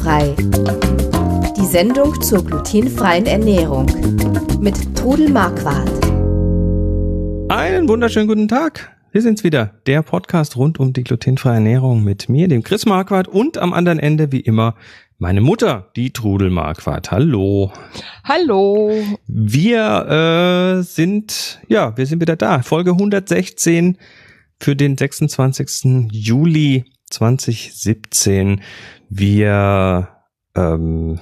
Glutenfrei. Die Sendung zur glutenfreien Ernährung mit Trudel Marquardt. Einen wunderschönen guten Tag. Wir sind's wieder, der Podcast rund um die glutenfreie Ernährung mit mir, dem Chris Marquardt und am anderen Ende wie immer meine Mutter, die Trudel Marquardt. Hallo. Hallo. Wir äh, sind, ja, wir sind wieder da. Folge 116 für den 26. Juli 2017. Wir, ähm,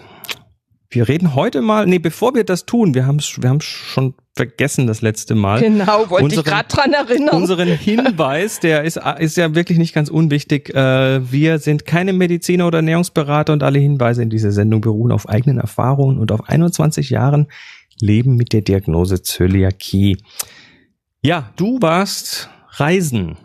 wir reden heute mal, nee, bevor wir das tun, wir haben wir haben schon vergessen das letzte Mal. Genau, wollte unseren, ich gerade dran erinnern. Unseren Hinweis, der ist, ist ja wirklich nicht ganz unwichtig. Äh, wir sind keine Mediziner oder Ernährungsberater und alle Hinweise in dieser Sendung beruhen auf eigenen Erfahrungen und auf 21 Jahren Leben mit der Diagnose Zöliakie. Ja, du warst reisen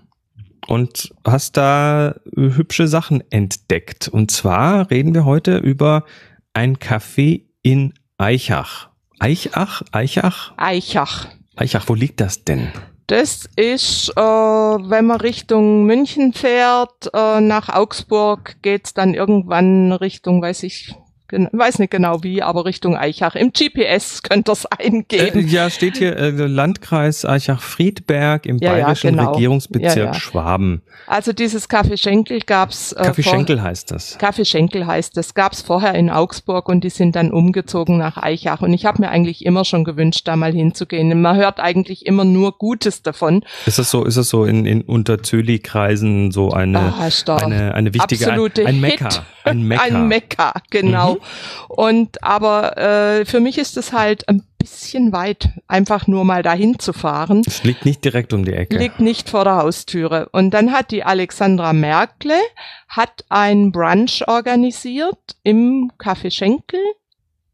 und hast da hübsche Sachen entdeckt. Und zwar reden wir heute über ein Café in Eichach. Eichach? Eichach? Eichach. Eichach, wo liegt das denn? Das ist, äh, wenn man Richtung München fährt, äh, nach Augsburg, geht's dann irgendwann Richtung, weiß ich, weiß nicht genau wie, aber Richtung Eichach. Im GPS könnt ihr es eingeben. Äh, ja, steht hier äh, Landkreis Eichach-Friedberg im ja, bayerischen ja, genau. Regierungsbezirk ja, Schwaben. Also dieses Kaffee Schenkel gab's. Äh, Kaffee Schenkel heißt das. Kaffee Schenkel heißt das. Gab's vorher in Augsburg und die sind dann umgezogen nach Eichach. Und ich habe mir eigentlich immer schon gewünscht, da mal hinzugehen. Man hört eigentlich immer nur Gutes davon. Ist das so? Ist das so in, in unter Zöli-Kreisen so eine, ah, eine eine wichtige Absolute ein, ein Mekka, ein Mekka, ein Mekka, genau. Mhm. Und aber äh, für mich ist es halt ein bisschen weit, einfach nur mal dahin zu fahren. Es liegt nicht direkt um die Ecke. Liegt nicht vor der Haustüre. Und dann hat die Alexandra Merkle hat ein Brunch organisiert im Café Schenkel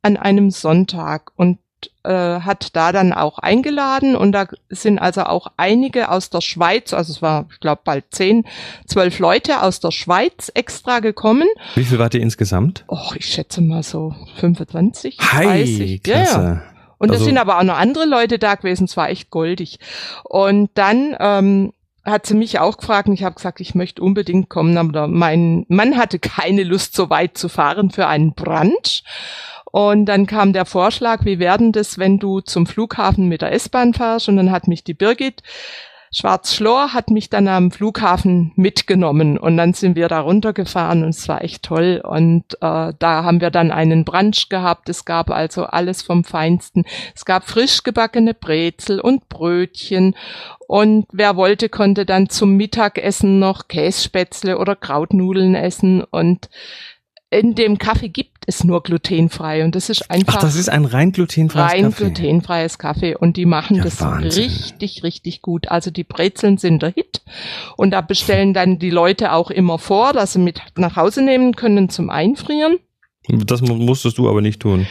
an einem Sonntag. Und äh, hat da dann auch eingeladen und da sind also auch einige aus der Schweiz, also es war, ich glaube, bald zehn, zwölf Leute aus der Schweiz extra gekommen. Wie viel wart ihr insgesamt? Och, ich schätze mal so 25, Hi, 30. Klasse. Ja, Und also, es sind aber auch noch andere Leute da gewesen, es war echt goldig. Und dann ähm, hat sie mich auch gefragt und ich habe gesagt, ich möchte unbedingt kommen, aber mein Mann hatte keine Lust, so weit zu fahren für einen Brunch. Und dann kam der Vorschlag, wie werden das, wenn du zum Flughafen mit der S-Bahn fährst? Und dann hat mich die Birgit Schwarz-Schlor hat mich dann am Flughafen mitgenommen und dann sind wir da runtergefahren und es war echt toll und äh, da haben wir dann einen Brunch gehabt. Es gab also alles vom Feinsten. Es gab frisch gebackene Brezel und Brötchen und wer wollte, konnte dann zum Mittagessen noch Kässpätzle oder Krautnudeln essen und in dem Kaffee gibt es nur glutenfrei und das ist einfach. Ach, das ist ein rein glutenfreies rein Kaffee. glutenfreies Kaffee und die machen ja, das Wahnsinn. richtig, richtig gut. Also die Brezeln sind der Hit und da bestellen dann die Leute auch immer vor, dass sie mit nach Hause nehmen können zum Einfrieren. Das musstest du aber nicht tun.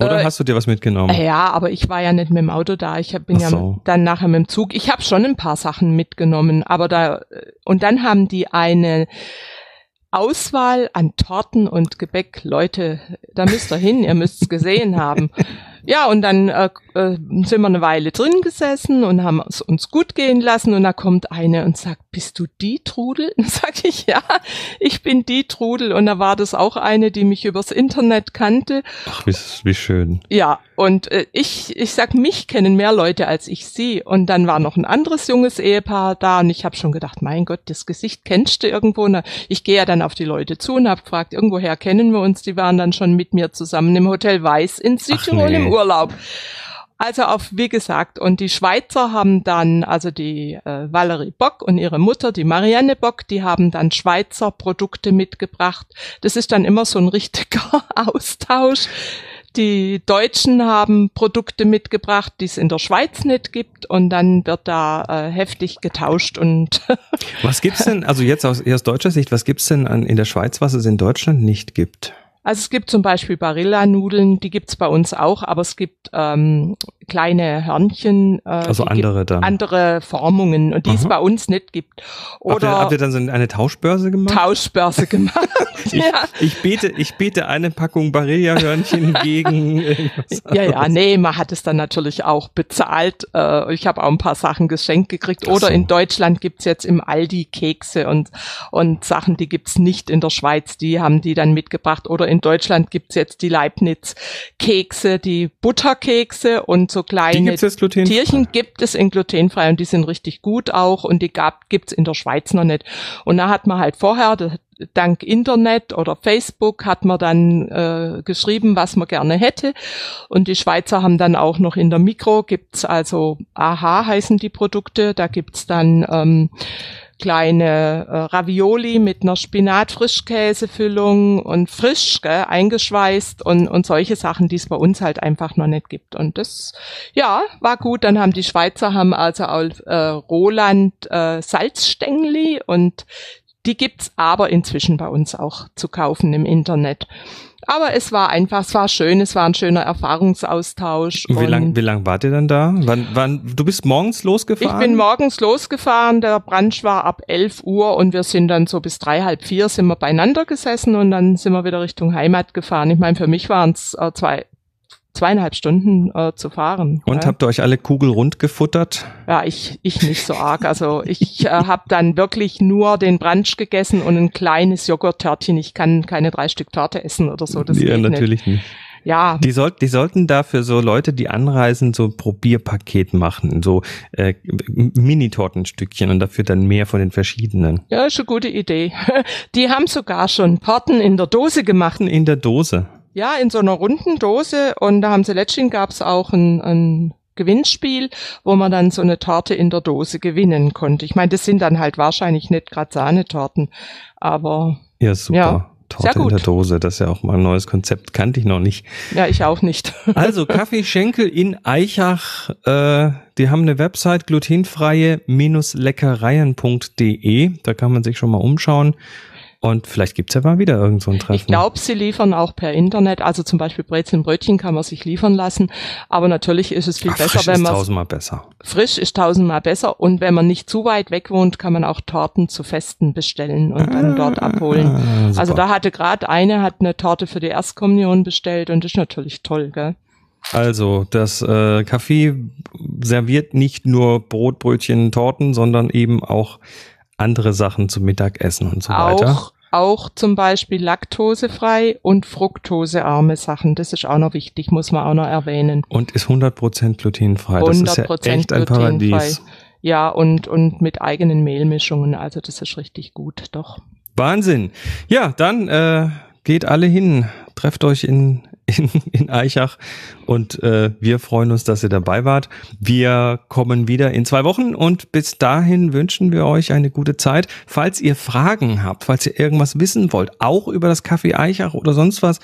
Oder äh, hast du dir was mitgenommen? Ja, aber ich war ja nicht mit dem Auto da. Ich bin so. ja dann nachher mit dem Zug. Ich habe schon ein paar Sachen mitgenommen, aber da und dann haben die eine Auswahl an Torten und Gebäck. Leute, da müsst ihr hin, ihr müsst's gesehen haben. Ja, und dann äh, äh, sind wir eine Weile drin gesessen und haben es uns gut gehen lassen und da kommt eine und sagt, bist du die Trudel? Dann sag ich, ja, ich bin die Trudel und da war das auch eine, die mich übers Internet kannte. Ach, wie, wie schön. Ja, und äh, ich, ich sag, mich kennen mehr Leute als ich sie und dann war noch ein anderes junges Ehepaar da und ich habe schon gedacht, mein Gott, das Gesicht kennst du irgendwo. Und ich gehe ja dann auf die Leute zu und habe gefragt, irgendwoher kennen wir uns, die waren dann schon mit mir zusammen im Hotel Weiß in Südtirol nee. im Urlaub. Also auf, wie gesagt, und die Schweizer haben dann, also die äh, Valerie Bock und ihre Mutter, die Marianne Bock, die haben dann Schweizer Produkte mitgebracht. Das ist dann immer so ein richtiger Austausch. Die Deutschen haben Produkte mitgebracht, die es in der Schweiz nicht gibt, und dann wird da äh, heftig getauscht und. was gibt's denn, also jetzt aus, aus deutscher Sicht, was gibt's denn an, in der Schweiz, was es in Deutschland nicht gibt? Also es gibt zum Beispiel Barilla-Nudeln, die gibt's bei uns auch, aber es gibt ähm, kleine Hörnchen. Äh, also andere dann. Andere Formungen und die Aha. es bei uns nicht gibt. Oder habt ihr, habt ihr dann so eine Tauschbörse gemacht? Tauschbörse gemacht. Ich, ja. ich, bete, ich bete eine Packung Barilla-Hörnchen gegen. ja, ja, nee, man hat es dann natürlich auch bezahlt. Äh, ich habe auch ein paar Sachen geschenkt gekriegt. Oder so. in Deutschland gibt's jetzt im Aldi Kekse und, und Sachen, die gibt's nicht in der Schweiz. Die haben die dann mitgebracht. Oder in Deutschland gibt's jetzt die Leibniz-Kekse, die Butterkekse und so kleine Tierchen gibt es in glutenfrei und die sind richtig gut auch und die gab, gibt's in der Schweiz noch nicht. Und da hat man halt vorher, dank Internet oder Facebook hat man dann äh, geschrieben, was man gerne hätte. Und die Schweizer haben dann auch noch in der Mikro gibt's also AHA heißen die Produkte. Da gibt's dann ähm, kleine äh, Ravioli mit einer Spinat-Frischkäsefüllung und frisch gell, eingeschweißt und, und solche Sachen, die es bei uns halt einfach noch nicht gibt. Und das, ja, war gut. Dann haben die Schweizer haben also auf äh, Roland äh, Salzstängli und die gibt's aber inzwischen bei uns auch zu kaufen im Internet. Aber es war einfach, es war schön, es war ein schöner Erfahrungsaustausch. Wie lange wie lang wart ihr dann da? Wann, wann, du bist morgens losgefahren? Ich bin morgens losgefahren, der Brunch war ab 11 Uhr und wir sind dann so bis drei, halb vier sind wir beieinander gesessen und dann sind wir wieder Richtung Heimat gefahren. Ich meine, für mich waren es äh, zwei, zweieinhalb Stunden äh, zu fahren. Und ja. habt ihr euch alle kugelrund gefuttert? Ja, ich, ich nicht so arg. Also ich äh, habe dann wirklich nur den Brunch gegessen und ein kleines Joghurttörtchen. Ich kann keine drei Stück Torte essen oder so. Das ja, natürlich nicht. nicht. Ja. Die, soll, die sollten dafür so Leute, die anreisen, so Probierpaket machen, so äh, Mini-Tortenstückchen und dafür dann mehr von den verschiedenen. Ja, ist eine gute Idee. Die haben sogar schon Torten in der Dose gemacht. In der Dose. Ja, in so einer runden Dose und da haben sie letztens gab's auch ein, ein Gewinnspiel, wo man dann so eine Torte in der Dose gewinnen konnte. Ich meine, das sind dann halt wahrscheinlich nicht gerade Sahnetorten, aber ja, super. Ja, Torte in der Dose, das ist ja auch mal ein neues Konzept, kannte ich noch nicht. Ja, ich auch nicht. also Kaffeeschenkel in Eichach, äh, die haben eine Website glutenfreie-leckereien.de, da kann man sich schon mal umschauen. Und vielleicht gibt's ja mal wieder irgend so ein Treffen. Ich glaube, sie liefern auch per Internet. Also zum Beispiel Brezeln Brötchen kann man sich liefern lassen. Aber natürlich ist es viel Ach, besser, frisch wenn man. Frisch ist tausendmal besser. Frisch ist tausendmal besser. Und wenn man nicht zu weit weg wohnt, kann man auch Torten zu Festen bestellen und dann ah, dort abholen. Ah, also da hatte gerade eine, hat eine Torte für die Erstkommunion bestellt und das ist natürlich toll, gell? Also, das äh, Café serviert nicht nur Brot, Brötchen, Torten, sondern eben auch andere Sachen zum Mittagessen und so auch, weiter. Auch zum Beispiel laktosefrei und fruktosearme Sachen. Das ist auch noch wichtig, muss man auch noch erwähnen. Und ist 100% glutenfrei. 100% das ist ja echt ein Paradies. Ja, und, und mit eigenen Mehlmischungen. Also das ist richtig gut, doch. Wahnsinn. Ja, dann äh, geht alle hin. Trefft euch in in, in Eichach und äh, wir freuen uns, dass ihr dabei wart. Wir kommen wieder in zwei Wochen und bis dahin wünschen wir euch eine gute Zeit. Falls ihr Fragen habt, falls ihr irgendwas wissen wollt, auch über das Kaffee Eichach oder sonst was,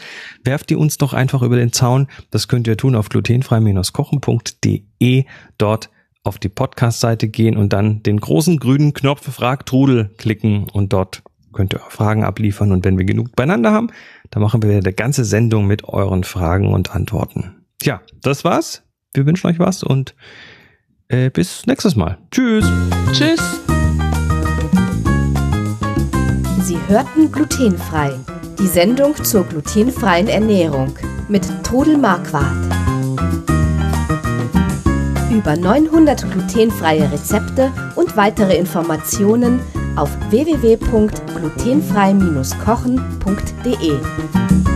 werft ihr uns doch einfach über den Zaun. Das könnt ihr tun auf glutenfrei-kochen.de. Dort auf die Podcast-Seite gehen und dann den großen grünen Knopf Frag Trudel klicken und dort könnt ihr Fragen abliefern und wenn wir genug beieinander haben, dann machen wir eine ganze Sendung mit euren Fragen und Antworten. Tja, das war's. Wir wünschen euch was und äh, bis nächstes Mal. Tschüss. Tschüss. Sie hörten glutenfrei. Die Sendung zur glutenfreien Ernährung mit Trudel Marquardt. Über 900 glutenfreie Rezepte und weitere Informationen auf www.glutenfrei-kochen.de.